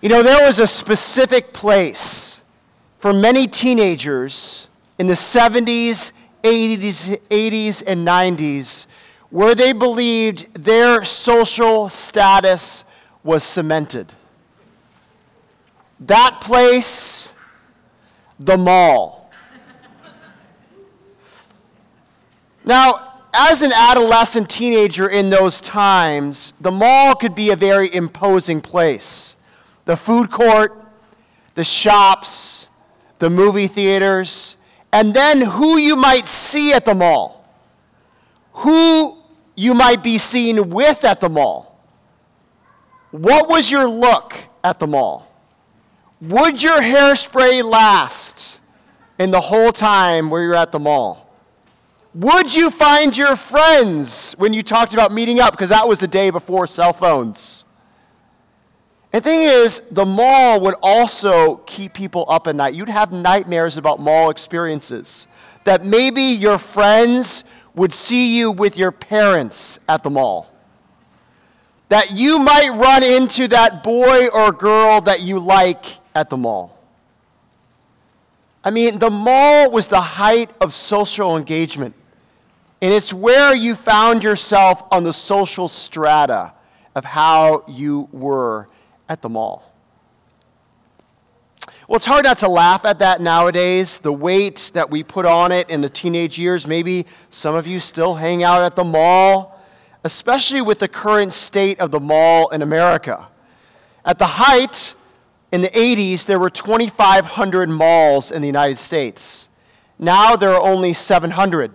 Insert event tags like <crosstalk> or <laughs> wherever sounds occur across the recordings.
You know, there was a specific place for many teenagers in the 70s, 80s, 80s, and 90s where they believed their social status was cemented. That place, the mall. now, as an adolescent teenager in those times, the mall could be a very imposing place. The food court, the shops, the movie theaters, and then who you might see at the mall, who you might be seen with at the mall. What was your look at the mall? Would your hairspray last in the whole time where you're at the mall? Would you find your friends when you talked about meeting up? Because that was the day before cell phones. The thing is, the mall would also keep people up at night. You'd have nightmares about mall experiences. That maybe your friends would see you with your parents at the mall. That you might run into that boy or girl that you like at the mall. I mean, the mall was the height of social engagement. And it's where you found yourself on the social strata of how you were at the mall. Well, it's hard not to laugh at that nowadays, the weight that we put on it in the teenage years. Maybe some of you still hang out at the mall, especially with the current state of the mall in America. At the height, in the 80s, there were 2,500 malls in the United States. Now there are only 700.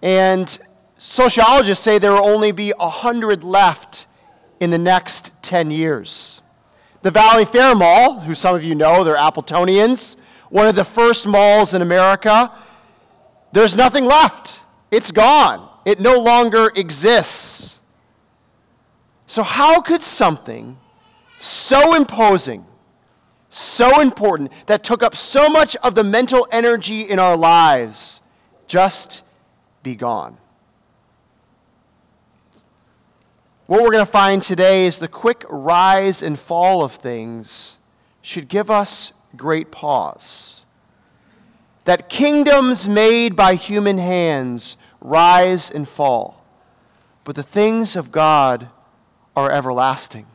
And sociologists say there will only be 100 left in the next 10 years. The Valley Fair Mall, who some of you know, they're Appletonians, one of the first malls in America, there's nothing left. It's gone. It no longer exists. So, how could something so imposing, so important, that took up so much of the mental energy in our lives just be gone. What we're going to find today is the quick rise and fall of things should give us great pause. That kingdoms made by human hands rise and fall, but the things of God are everlasting.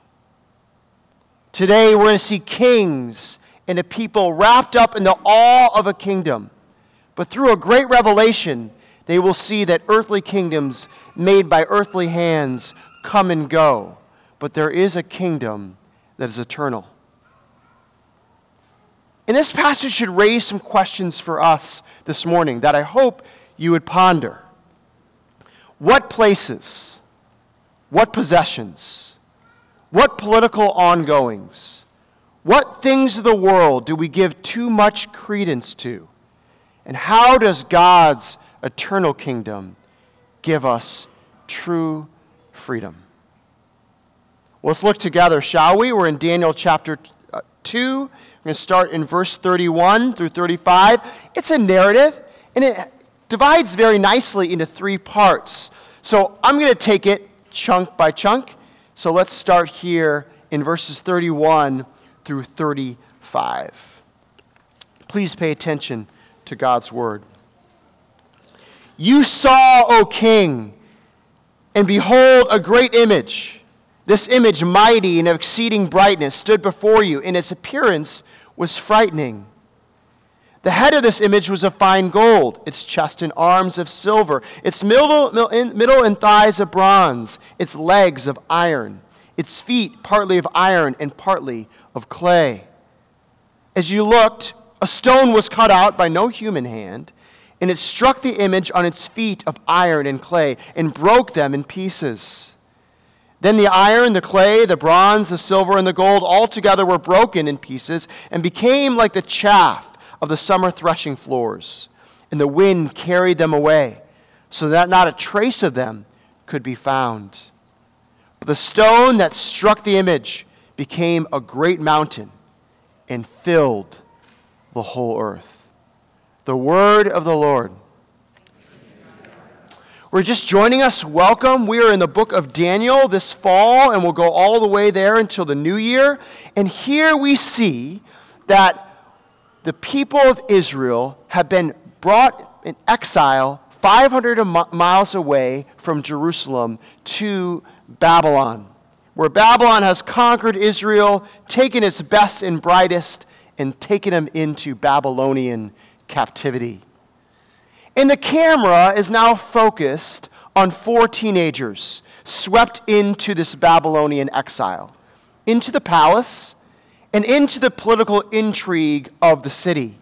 Today, we're going to see kings and a people wrapped up in the awe of a kingdom. But through a great revelation, they will see that earthly kingdoms made by earthly hands come and go. But there is a kingdom that is eternal. And this passage should raise some questions for us this morning that I hope you would ponder. What places, what possessions, what political ongoings, what things of the world do we give too much credence to? And how does God's eternal kingdom give us true freedom? Let's look together, shall we? We're in Daniel chapter uh, 2. We're going to start in verse 31 through 35. It's a narrative, and it divides very nicely into three parts. So I'm going to take it chunk by chunk so let's start here in verses 31 through 35. Please pay attention to God's word. You saw, O king, and behold, a great image. This image, mighty and of exceeding brightness, stood before you, and its appearance was frightening. The head of this image was of fine gold, its chest and arms of silver, its middle, middle and thighs of bronze, its legs of iron, its feet partly of iron and partly of clay. As you looked, a stone was cut out by no human hand, and it struck the image on its feet of iron and clay and broke them in pieces. Then the iron, the clay, the bronze, the silver, and the gold all together were broken in pieces and became like the chaff of the summer threshing floors, and the wind carried them away, so that not a trace of them could be found. But the stone that struck the image became a great mountain and filled the whole earth. The word of the Lord. we're just joining us, welcome. We are in the book of Daniel this fall, and we'll go all the way there until the new year. And here we see that the people of Israel have been brought in exile 500 miles away from Jerusalem to Babylon, where Babylon has conquered Israel, taken its best and brightest, and taken them into Babylonian captivity. And the camera is now focused on four teenagers swept into this Babylonian exile, into the palace, and into the political intrigue of the city.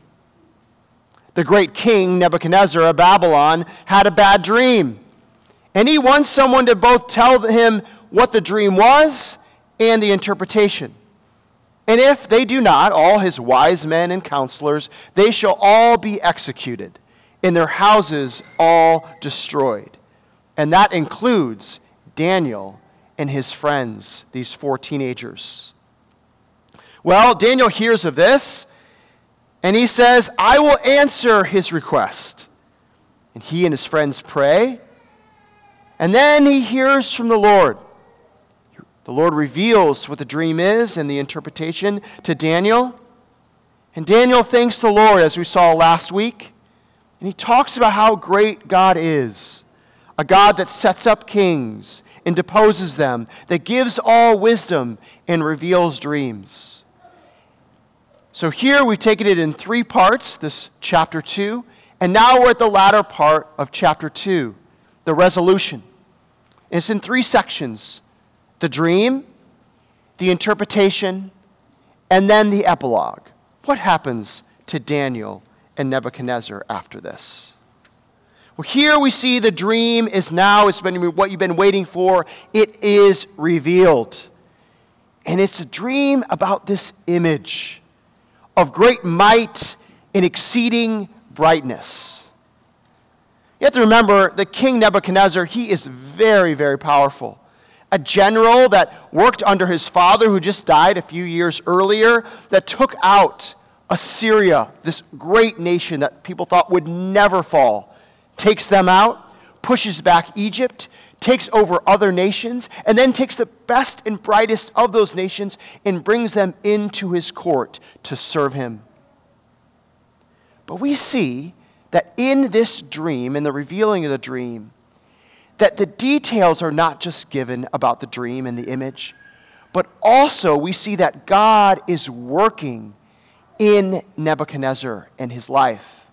The great king Nebuchadnezzar of Babylon had a bad dream, and he wants someone to both tell him what the dream was and the interpretation. And if they do not, all his wise men and counselors, they shall all be executed and their houses all destroyed. And that includes Daniel and his friends, these four teenagers. Well, Daniel hears of this, and he says, I will answer his request. And he and his friends pray, and then he hears from the Lord. The Lord reveals what the dream is and the interpretation to Daniel. And Daniel thanks the Lord, as we saw last week. And he talks about how great God is a God that sets up kings and deposes them, that gives all wisdom and reveals dreams. So here we've taken it in three parts, this chapter 2, and now we're at the latter part of chapter 2, the resolution. And it's in three sections the dream, the interpretation, and then the epilogue. What happens to Daniel and Nebuchadnezzar after this. Well, here we see the dream is now, it's been what you've been waiting for. It is revealed. And it's a dream about this image of great might and exceeding brightness. You have to remember that King Nebuchadnezzar, he is very, very powerful. A general that worked under his father, who just died a few years earlier, that took out Assyria, this great nation that people thought would never fall, takes them out, pushes back Egypt, takes over other nations, and then takes the best and brightest of those nations and brings them into his court to serve him. But we see that in this dream, in the revealing of the dream, that the details are not just given about the dream and the image, but also we see that God is working in Nebuchadnezzar and his life.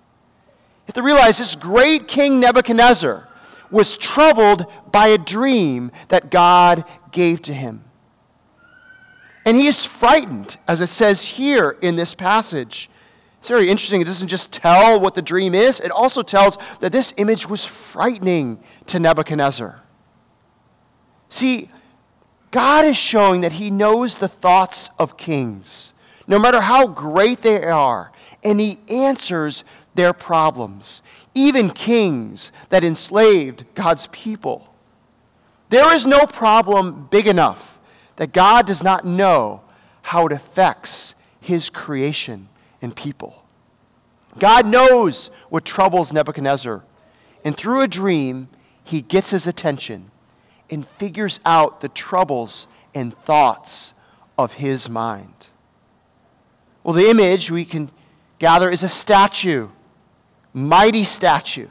You have to realize this great king Nebuchadnezzar was troubled by a dream that God gave to him. And he is frightened, as it says here in this passage. It's very interesting. It doesn't just tell what the dream is, it also tells that this image was frightening to Nebuchadnezzar. See, God is showing that he knows the thoughts of kings no matter how great they are, and he answers their problems, even kings that enslaved God's people. There is no problem big enough that God does not know how it affects his creation and people. God knows what troubles Nebuchadnezzar, and through a dream, he gets his attention and figures out the troubles and thoughts of his mind. Well, the image we can gather is a statue, mighty statue.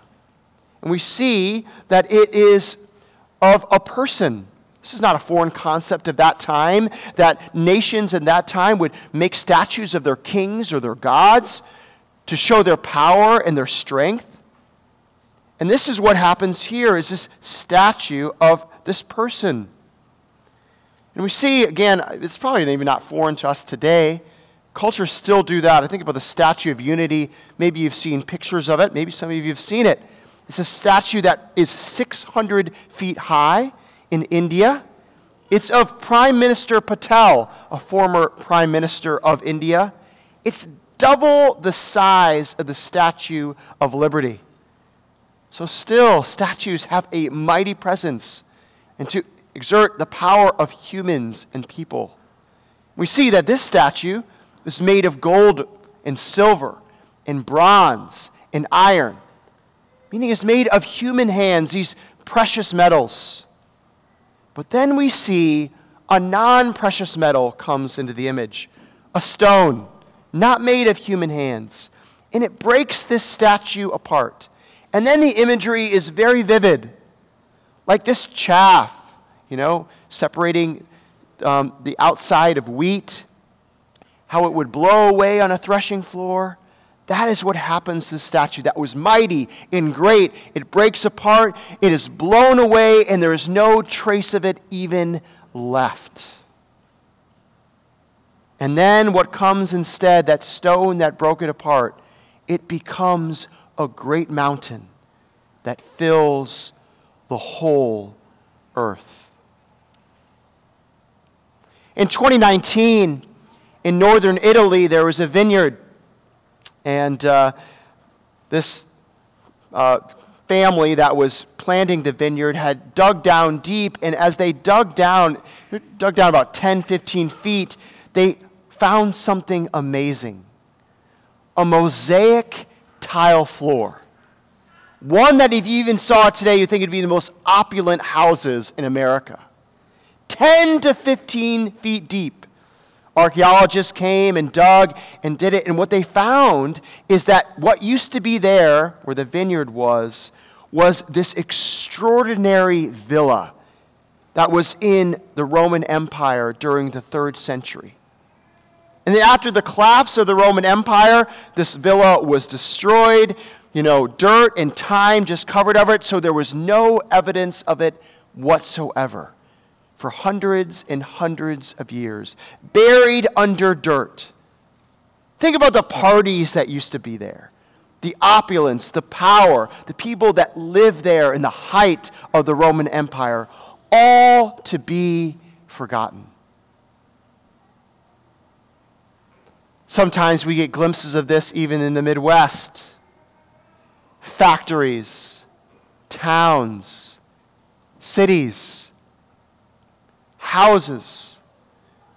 And we see that it is of a person. This is not a foreign concept of that time, that nations in that time would make statues of their kings or their gods to show their power and their strength. And this is what happens here is this statue of this person. And we see, again, it's probably even not foreign to us today Cultures still do that. I think about the Statue of Unity. Maybe you've seen pictures of it. Maybe some of you have seen it. It's a statue that is 600 feet high in India. It's of Prime Minister Patel, a former Prime Minister of India. It's double the size of the Statue of Liberty. So, still, statues have a mighty presence and to exert the power of humans and people. We see that this statue is made of gold and silver and bronze and iron, meaning it's made of human hands, these precious metals. But then we see a non precious metal comes into the image a stone, not made of human hands. And it breaks this statue apart. And then the imagery is very vivid, like this chaff, you know, separating um, the outside of wheat, how it would blow away on a threshing floor. That is what happens to the statue that was mighty and great. It breaks apart, it is blown away, and there is no trace of it even left. And then what comes instead, that stone that broke it apart, it becomes a great mountain that fills the whole earth. In 2019, in northern Italy, there was a vineyard, and uh, this uh, family that was planting the vineyard had dug down deep, and as they dug down, dug down about 10, 15 feet, they found something amazing a mosaic tile floor. One that, if you even saw today, you'd think it'd be the most opulent houses in America. 10 to 15 feet deep. Archaeologists came and dug and did it, and what they found is that what used to be there, where the vineyard was, was this extraordinary villa that was in the Roman Empire during the third century. And then after the collapse of the Roman Empire, this villa was destroyed. You know, dirt and time just covered over it, so there was no evidence of it whatsoever for hundreds and hundreds of years, buried under dirt. Think about the parties that used to be there the opulence, the power, the people that lived there in the height of the Roman Empire, all to be forgotten. Sometimes we get glimpses of this even in the Midwest. Factories, towns, cities, houses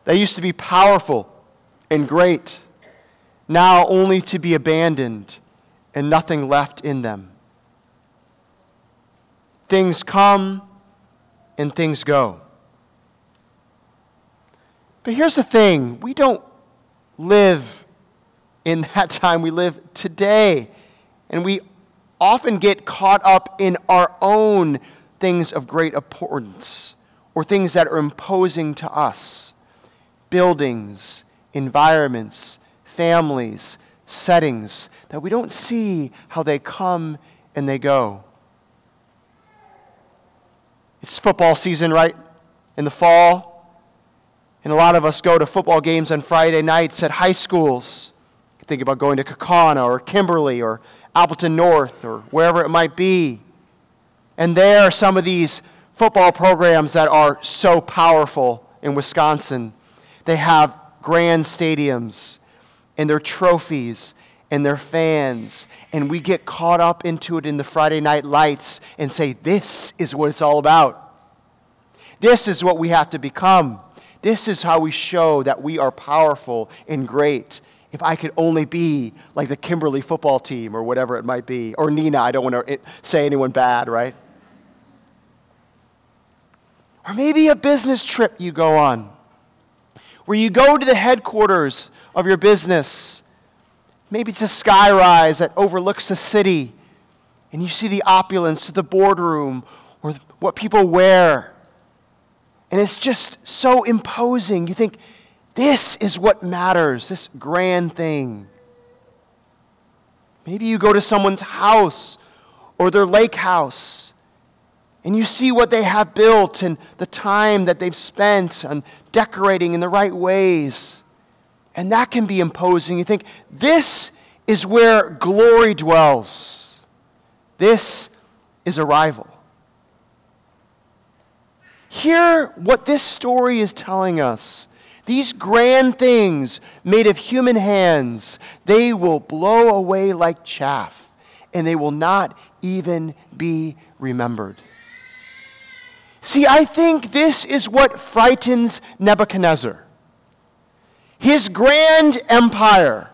that used to be powerful and great, now only to be abandoned and nothing left in them. Things come and things go. But here's the thing we don't live in <laughs> that time. We live today. And we often get caught up in our own things of great importance or things that are imposing to us buildings, environments, families, settings that we don't see how they come and they go. It's football season, right? In the fall. And a lot of us go to football games on Friday nights at high schools. Think about going to Kaukauna or Kimberly or Appleton North or wherever it might be. And there some of these football programs that are so powerful in Wisconsin. They have grand stadiums and their trophies and their fans. And we get caught up into it in the Friday night lights and say, This is what it's all about. This is what we have to become. This is how we show that we are powerful and great. If I could only be like the Kimberly football team or whatever it might be, or Neenah, I don't want to say anyone bad, right? Or maybe a business trip you go on, where you go to the headquarters of your business. Maybe it's a skyrise that overlooks the city, and you see the opulence of the boardroom or what people wear. And it's just so imposing. You think, this is what matters, this grand thing. Maybe you go to someone's house or their lake house and you see what they have built and the time that they've spent on decorating in the right ways. And that can be imposing. You think, this is where glory dwells. This is arrival. Hear what this story is telling us. These grand things made of human hands, they will blow away like chaff, and they will not even be remembered. See, I think this is what frightens Nebuchadnezzar. His grand empire,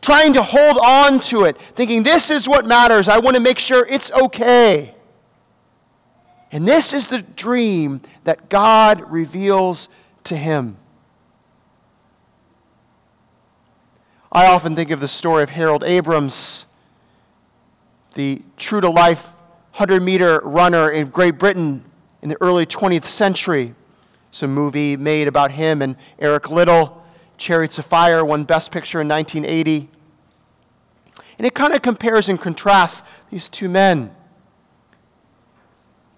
trying to hold on to it, thinking this is what matters. I want to make sure it's okay. And this is the dream that God reveals to him. I often think of the story of Harold Abrahams, the true to life 100 meter runner in Great Britain in the early 20th century. It's a movie made about him and Eric Liddell. Chariots of Fire won Best Picture in 1980. And it kind of compares and contrasts these two men.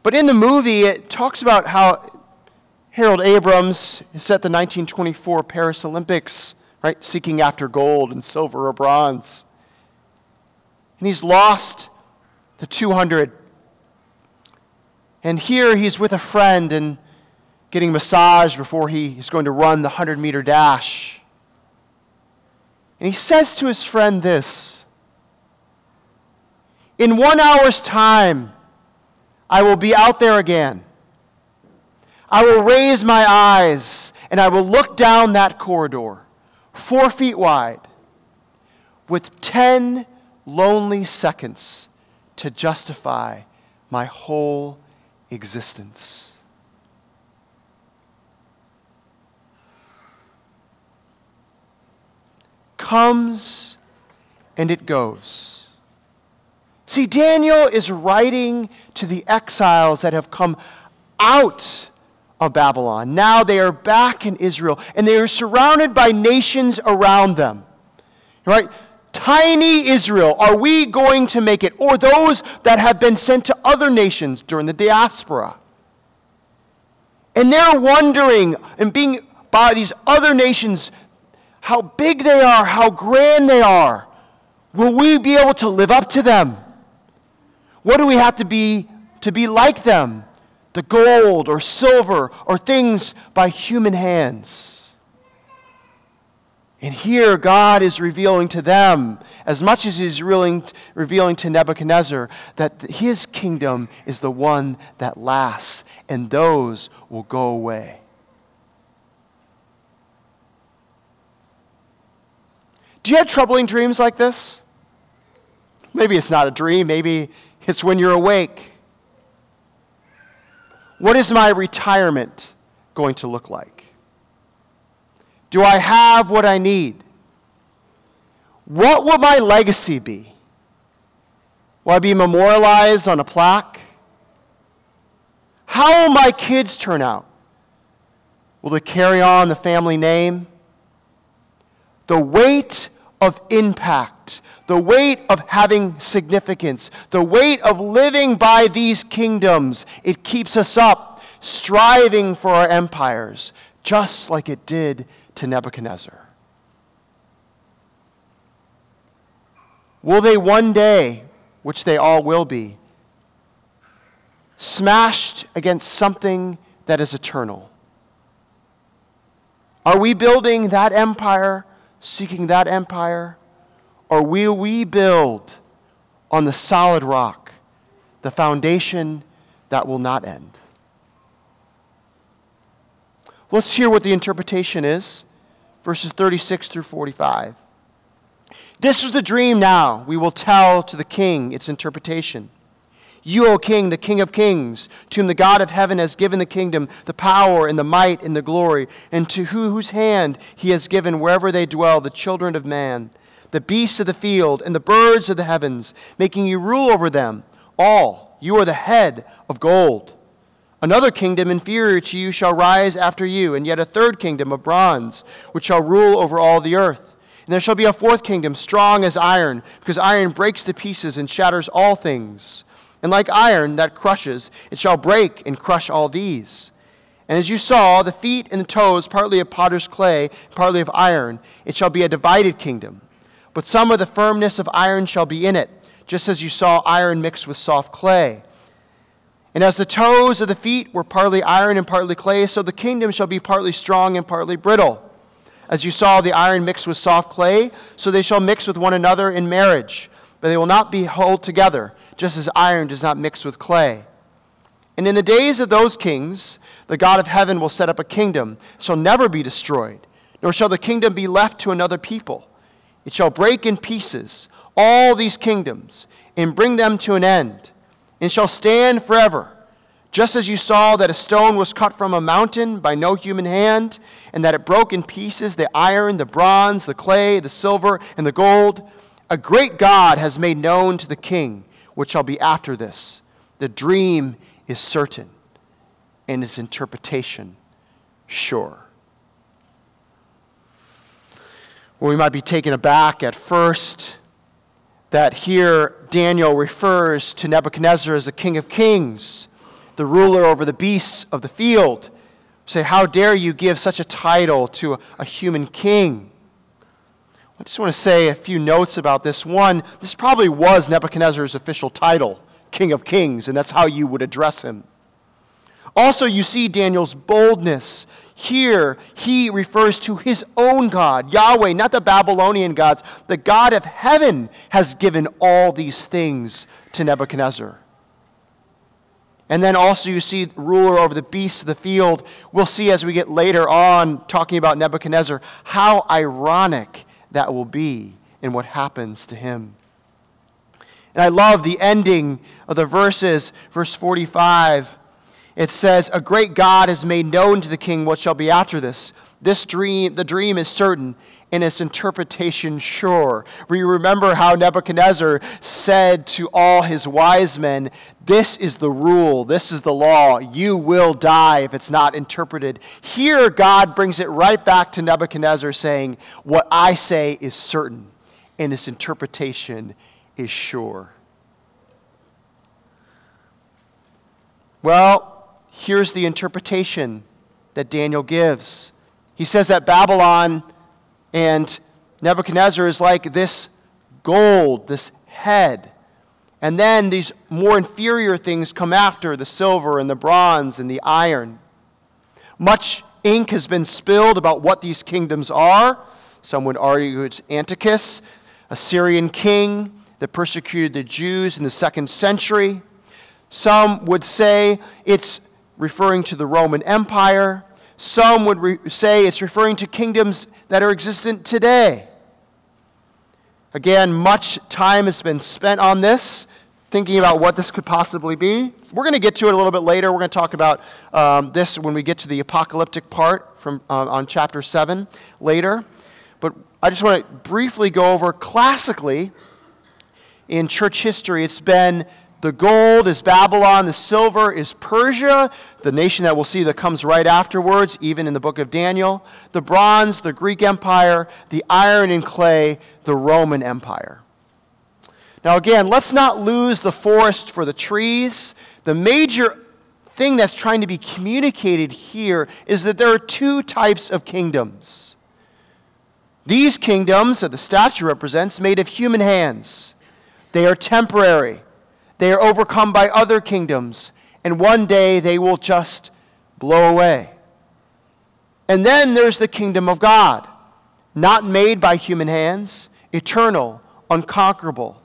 But in the movie, it talks about how Harold Abrahams is at the 1924 Paris Olympics, right, seeking after gold and silver or bronze. And he's lost the 200. And here he's with a friend and getting massage before he is going to run the 100 meter dash. And he says to his friend this In one hour's time, I will be out there again. I will raise my eyes and I will look down that corridor, four feet wide, with 10 lonely seconds to justify my whole existence. Comes and it goes. See, Daniel is writing to the exiles that have come out of Babylon. Now they are back in Israel, and they are surrounded by nations around them. Right? Tiny Israel, are we going to make it? Or those that have been sent to other nations during the diaspora. And they're wondering and being by these other nations how big they are, how grand they are. Will we be able to live up to them? What do we have to be to be like them? The gold or silver or things by human hands. And here God is revealing to them, as much as He's revealing, to Nebuchadnezzar, that his kingdom is the one that lasts, and those will go away. Do you have troubling dreams like this? Maybe it's not a dream, maybe it's when you're awake. What is my retirement going to look like? Do I have what I need? What will my legacy be? Will I be memorialized on a plaque? How will my kids turn out? Will they carry on the family name? The weight of impact the weight of having significance, the weight of living by these kingdoms. It keeps us up, striving for our empires, just like it did to Nebuchadnezzar. Will they one day, which they all will be, smashed against something that is eternal? Are we building that empire, seeking that empire? Or will we build on the solid rock, the foundation that will not end? Let's hear what the interpretation is, verses 36 through 45. This was the dream now. We will tell to the king its interpretation. You, O king, the king of kings, to whom the God of heaven has given the kingdom, the power, and the might, and the glory, and to whose hand he has given wherever they dwell the children of man the beasts of the field, and the birds of the heavens, making you rule over them. All, you are the head of gold. Another kingdom inferior to you shall rise after you, and yet a third kingdom of bronze, which shall rule over all the earth. And there shall be a fourth kingdom, strong as iron, because iron breaks to pieces and shatters all things. And like iron that crushes, it shall break and crush all these. And as you saw, the feet and the toes, partly of potter's clay, partly of iron, it shall be a divided kingdom. But some of the firmness of iron shall be in it, just as you saw iron mixed with soft clay. And as the toes of the feet were partly iron and partly clay, so the kingdom shall be partly strong and partly brittle. As you saw the iron mixed with soft clay, so they shall mix with one another in marriage, but they will not be held together, just as iron does not mix with clay. And in the days of those kings, the God of heaven will set up a kingdom, shall never be destroyed, nor shall the kingdom be left to another people. It shall break in pieces all these kingdoms and bring them to an end, and shall stand forever. Just as you saw that a stone was cut from a mountain by no human hand, and that it broke in pieces the iron, the bronze, the clay, the silver, and the gold, a great God has made known to the king what shall be after this. The dream is certain, and its interpretation sure. Well, we might be taken aback at first that here Daniel refers to Nebuchadnezzar as the king of kings the ruler over the beasts of the field. Say, how dare you give such a title to a, human king? I just want to say a few notes about this. One, this probably was Nebuchadnezzar's official title, King of Kings, and that's how you would address him. Also, you see Daniel's boldness. Here, he refers to his own God, Yahweh, not the Babylonian gods. The God of heaven has given all these things to Nebuchadnezzar. And then also you see ruler over the beasts of the field. We'll see as we get later on talking about Nebuchadnezzar how ironic that will be in what happens to him. And I love the ending of the verses, verse 45. It says, A great God has made known to the king what shall be after this. This dream, the dream is certain, and its interpretation sure. We remember how Nebuchadnezzar said to all his wise men, This is the rule, this is the law. You will die if it's not interpreted. Here, God brings it right back to Nebuchadnezzar, saying, What I say is certain, and its interpretation is sure. Well, here's the interpretation that Daniel gives. He says that Babylon and Nebuchadnezzar is like this gold, this head. And then these more inferior things come after the silver and the bronze and the iron. Much ink has been spilled about what these kingdoms are. Some would argue it's Antiochus, a Syrian king that persecuted the Jews in the second century. Some would say it's referring to the Roman Empire. Some would re- say it's referring to kingdoms that are existent today. Again, much time has been spent on this, thinking about what this could possibly be. We're going to get to it a little bit later. We're going to talk about um, this when we get to the apocalyptic part from, uh, on chapter 7 later. But I just want to briefly go over classically in church history, it's been the gold is Babylon, the silver is Persia, the nation that we'll see that comes right afterwards, even in the book of Daniel. The bronze, the Greek Empire, the iron and clay, the Roman Empire. Now, again, let's not lose the forest for the trees. The major thing that's trying to be communicated here is that there are two types of kingdoms. These kingdoms that the statue represents, made of human hands, they are temporary. They are overcome by other kingdoms, and one day they will just blow away. And then there's the kingdom of God, not made by human hands, eternal, unconquerable,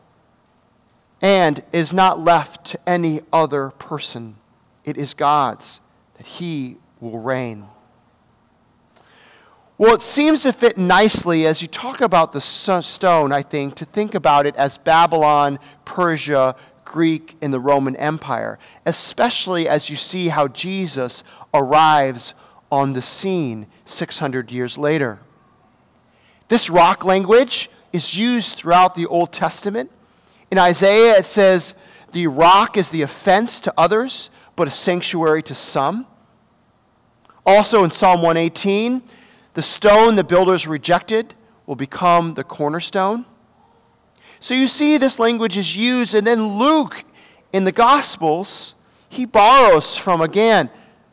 and is not left to any other person. It is God's, that He will reign. Well, it seems to fit nicely as you talk about the stone, I think, to think about it as Babylon, Persia, Greek, in the Roman Empire, especially as you see how Jesus arrives on the scene 600 years later. This rock language is used throughout the Old Testament. In Isaiah, it says, The rock is the offense to others, but a sanctuary to some. Also in Psalm 118, the stone the builders rejected will become the cornerstone. So you see, this language is used, and then Luke in the Gospels, he borrows from, again,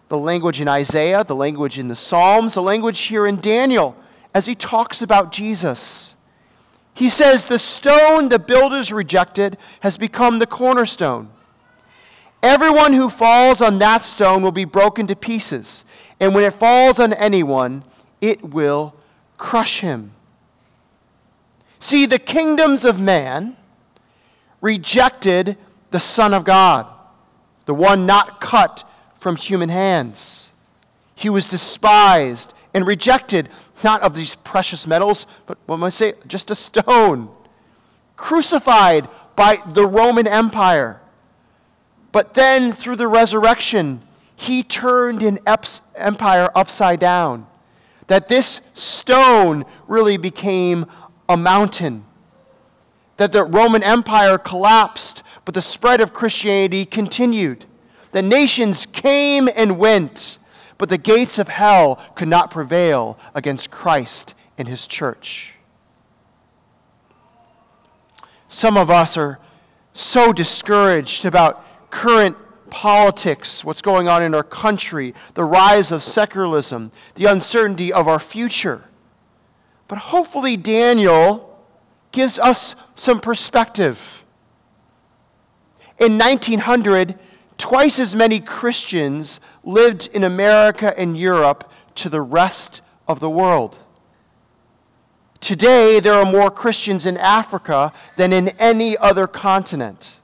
the language in Isaiah, the language in the Psalms, the language here in Daniel, as he talks about Jesus. He says, The stone the builders rejected has become the cornerstone. Everyone who falls on that stone will be broken to pieces, and when it falls on anyone, it will crush him. See, the kingdoms of man rejected the Son of God, the one not cut from human hands. He was despised and rejected, not of these precious metals, but what I say, just a stone. Crucified by the Roman Empire, But then, through the resurrection, he turned an empire upside down. That this stone really became a mountain. That the Roman Empire collapsed, but the spread of Christianity continued. The nations came and went, but the gates of hell could not prevail against Christ and his church. Some of us are so discouraged about current politics, what's going on in our country, the rise of secularism, the uncertainty of our future. But hopefully, Daniel gives us some perspective. In 1900, twice as many Christians lived in America and Europe to the rest of the world. Today, there are more Christians in Africa than in any other continent.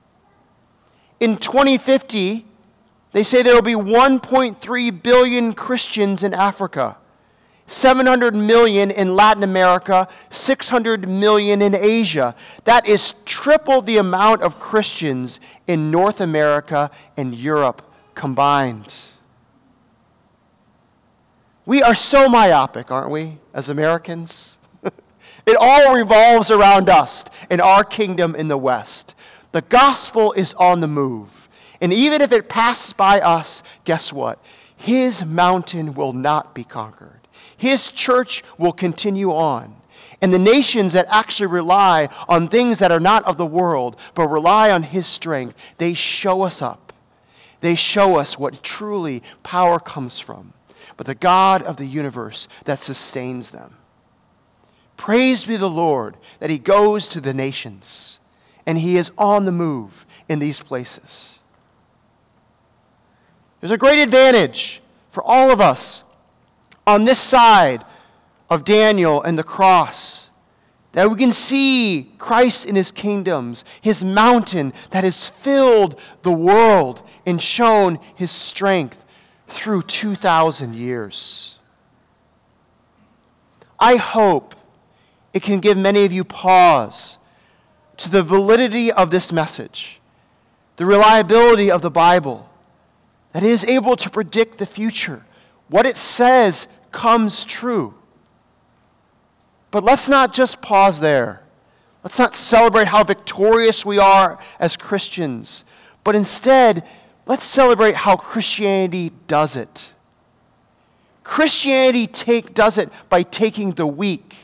In 2050, they say there will be 1.3 billion Christians in Africa, 700 million in Latin America, 600 million in Asia. That is triple the amount of Christians in North America and Europe combined. We are so myopic, aren't we, as Americans? <laughs> It all revolves around us and our kingdom in the West. The gospel is on the move. And even if it passes by us, guess what? His mountain will not be conquered. His church will continue on. And the nations that actually rely on things that are not of the world, but rely on His strength, they show us up. They show us what truly power comes from, but the God of the universe that sustains them. Praise be the Lord that He goes to the nations and He is on the move in these places. There's a great advantage for all of us on this side of Daniel and the cross that we can see Christ in his kingdoms, his mountain that has filled the world and shown his strength through 2,000 years. I hope it can give many of you pause to the validity of this message, the reliability of the Bible, that is able to predict the future. What it says comes true. But let's not just pause there. Let's not celebrate how victorious we are as Christians, but instead, let's celebrate how Christianity does it. Christianity take, does it by taking the weak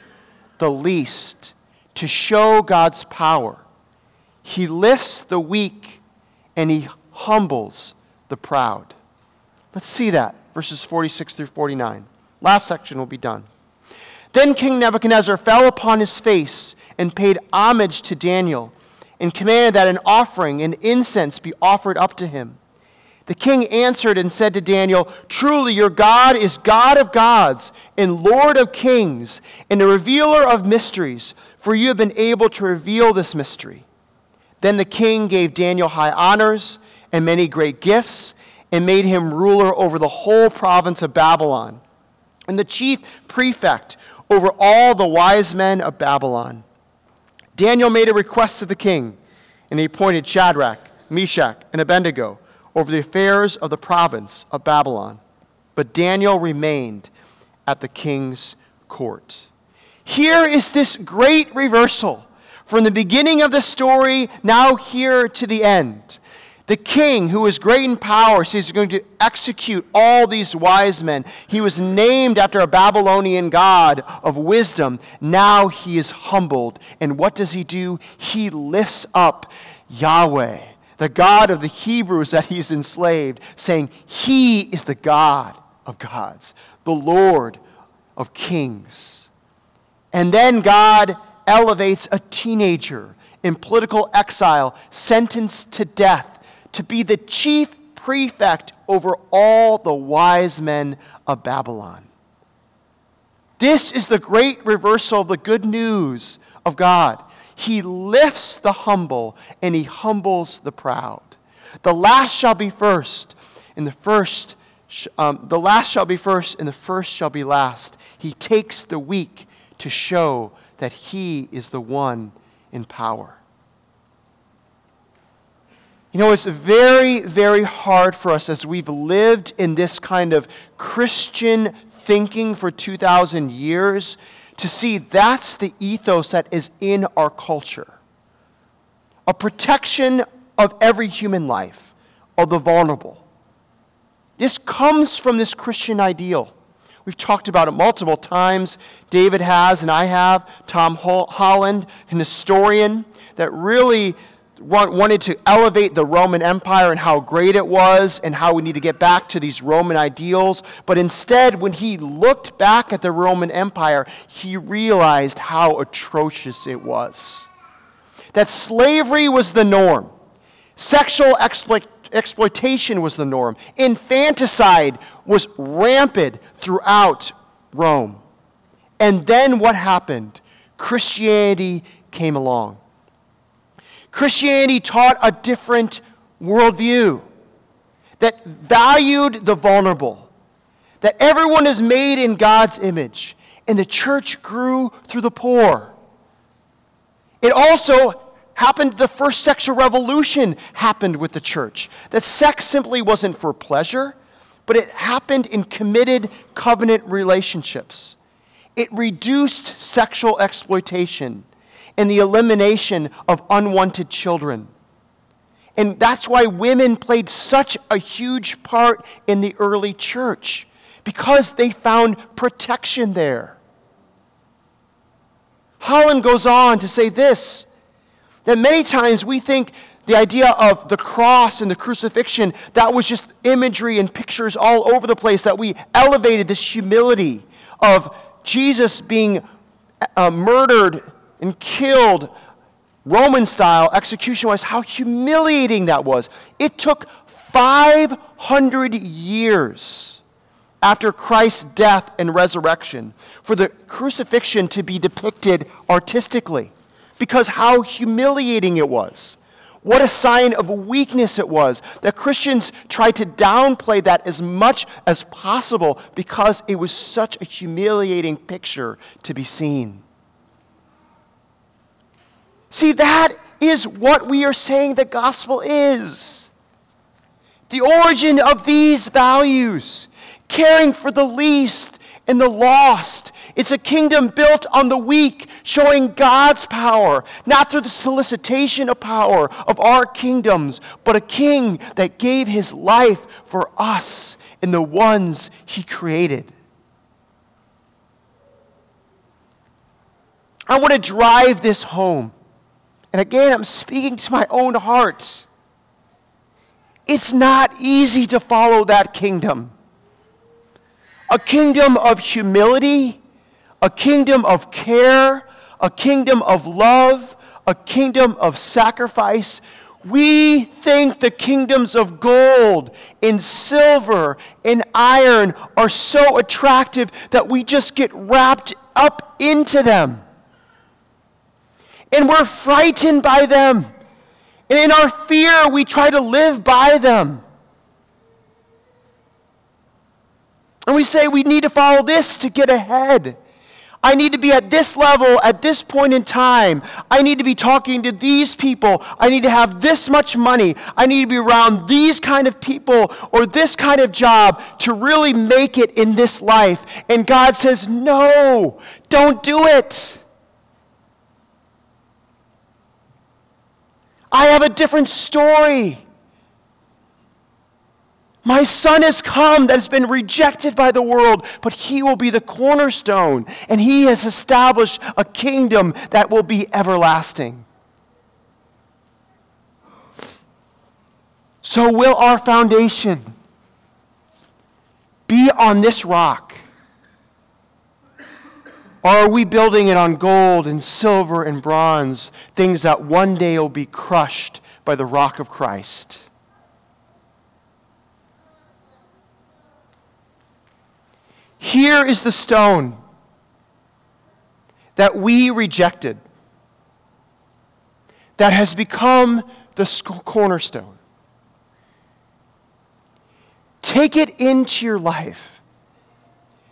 the least to show God's power. He lifts the weak and he humbles the proud. Let's see that, verses 46 through 49. Last section will be done. Then King Nebuchadnezzar fell upon his face and paid homage to Daniel and commanded that an offering and incense be offered up to him. The king answered and said to Daniel, Truly, your God is God of gods and Lord of kings and a revealer of mysteries, for you have been able to reveal this mystery. Then the king gave Daniel high honors and many great gifts and made him ruler over the whole province of Babylon and the chief prefect over all the wise men of Babylon. Daniel made a request to the king, and he appointed Shadrach, Meshach, and Abednego over the affairs of the province of Babylon. But Daniel remained at the king's court. Here is this great reversal from the beginning of the story, now here to the end. The king, who is great in power, says he's going to execute all these wise men. He was named after a Babylonian god of wisdom. Now he is humbled. And what does he do? He lifts up Yahweh the God of the Hebrews that he's enslaved, saying, He is the God of gods, the Lord of kings. And then God elevates a teenager in political exile, sentenced to death, to be the chief prefect over all the wise men of Babylon. This is the great reversal of the good news of God. He lifts the humble and he humbles the proud. The last shall be first, and the first, um, the last shall be first, and the first shall be last. He takes the weak to show that he is the one in power. You know, it's very, very hard for us as we've lived in this kind of Christian thinking for 2,000 years to see that's the ethos that is in our culture a protection of every human life, of the vulnerable. This comes from this Christian ideal. We've talked about it multiple times. David has, and I have. Tom Holland, an historian that really wanted to elevate the Roman Empire and how great it was and how we need to get back to these Roman ideals. But instead, when he looked back at the Roman Empire, he realized how atrocious it was. That slavery was the norm, sexual exploit- exploitation was the norm, infanticide was rampant throughout Rome. And then what happened? Christianity came along. Christianity taught a different worldview that valued the vulnerable, that everyone is made in God's image, and the church grew through the poor. It also happened, the first sexual revolution happened with the church. That sex simply wasn't for pleasure, but it happened in committed covenant relationships. It reduced sexual exploitation and the elimination of unwanted children. And that's why women played such a huge part in the early church, because they found protection there. Holland goes on to say this that many times we think the idea of the cross and the crucifixion, that was just imagery and pictures all over the place, that we elevated this humility of Jesus being uh, murdered and killed Roman style, execution wise, how humiliating that was. It took 500 years after Christ's death and resurrection for the crucifixion to be depicted artistically because how humiliating it was. What a sign of weakness it was that Christians tried to downplay that as much as possible because it was such a humiliating picture to be seen. See, that is what we are saying the gospel is. The origin of these values, caring for the least and the lost. It's a kingdom built on the weak, showing God's power, not through the solicitation of power of our kingdoms, but a king that gave his life for us and the ones he created. I want to drive this home and again, I'm speaking to my own heart. It's not easy to follow that kingdom. A kingdom of humility, a kingdom of care, a kingdom of love, a kingdom of sacrifice. We think the kingdoms of gold and silver and iron are so attractive that we just get wrapped up into them and we're frightened by them. And in our fear, we try to live by them. And we say we need to follow this to get ahead. I need to be at this level at this point in time. I need to be talking to these people. I need to have this much money. I need to be around these kind of people or this kind of job to really make it in this life. And God says, No, don't do it. I have a different story. My son has come that has been rejected by the world, but he will be the cornerstone, and he has established a kingdom that will be everlasting. So, will our foundation be on this rock? Or are we building it on gold and silver and bronze, things that one day will be crushed by the rock of Christ? Here is the stone that we rejected, that has become the cornerstone. Take it into your life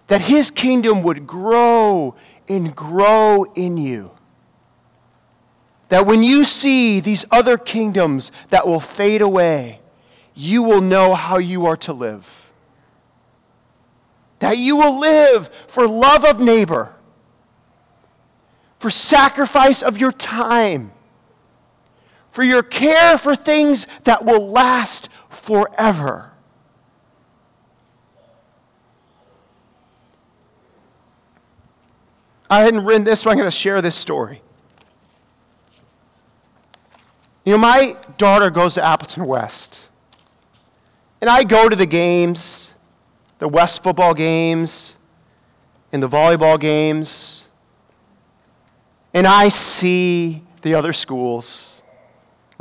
that his kingdom would grow and grow in you. That when you see these other kingdoms that will fade away, you will know how you are to live. That you will live for love of neighbor, for sacrifice of your time, for your care for things that will last forever. I hadn't written this, so I'm going to share this story. You know, my daughter goes to Appleton West. And I go to the games, the West football games, and the volleyball games, and I see the other schools,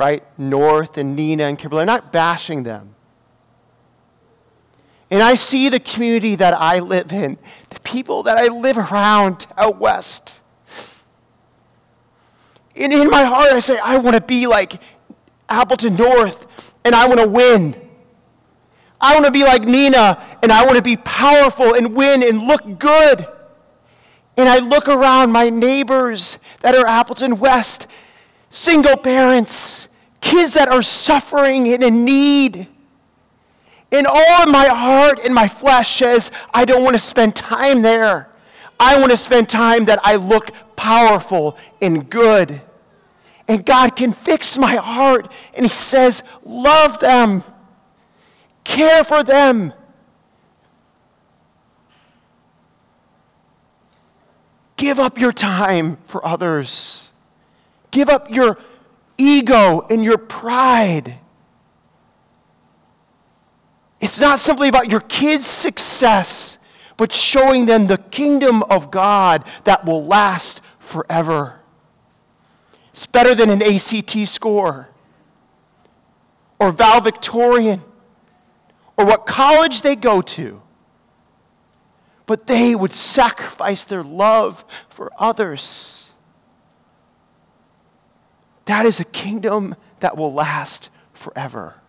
right? North and Neenah and Kimberly. I'm not bashing them. And I see the community that I live in, the people that I live around out west. And in my heart, I say, I want to be like Appleton North, and I want to win. I want to be like Neenah and I want to be powerful and win and look good. And I look around my neighbors that are Appleton West, single parents, kids that are suffering and in need. And all of my heart and my flesh says, I don't want to spend time there. I want to spend time that I look powerful and good. And God can fix my heart. And He says, Love them, care for them. Give up your time for others. Give up your ego and your pride. It's not simply about your kids' success, but showing them the kingdom of God that will last forever. It's better than an ACT score or valedictorian or what college they go to but they would sacrifice their love for others. That is a kingdom that will last forever.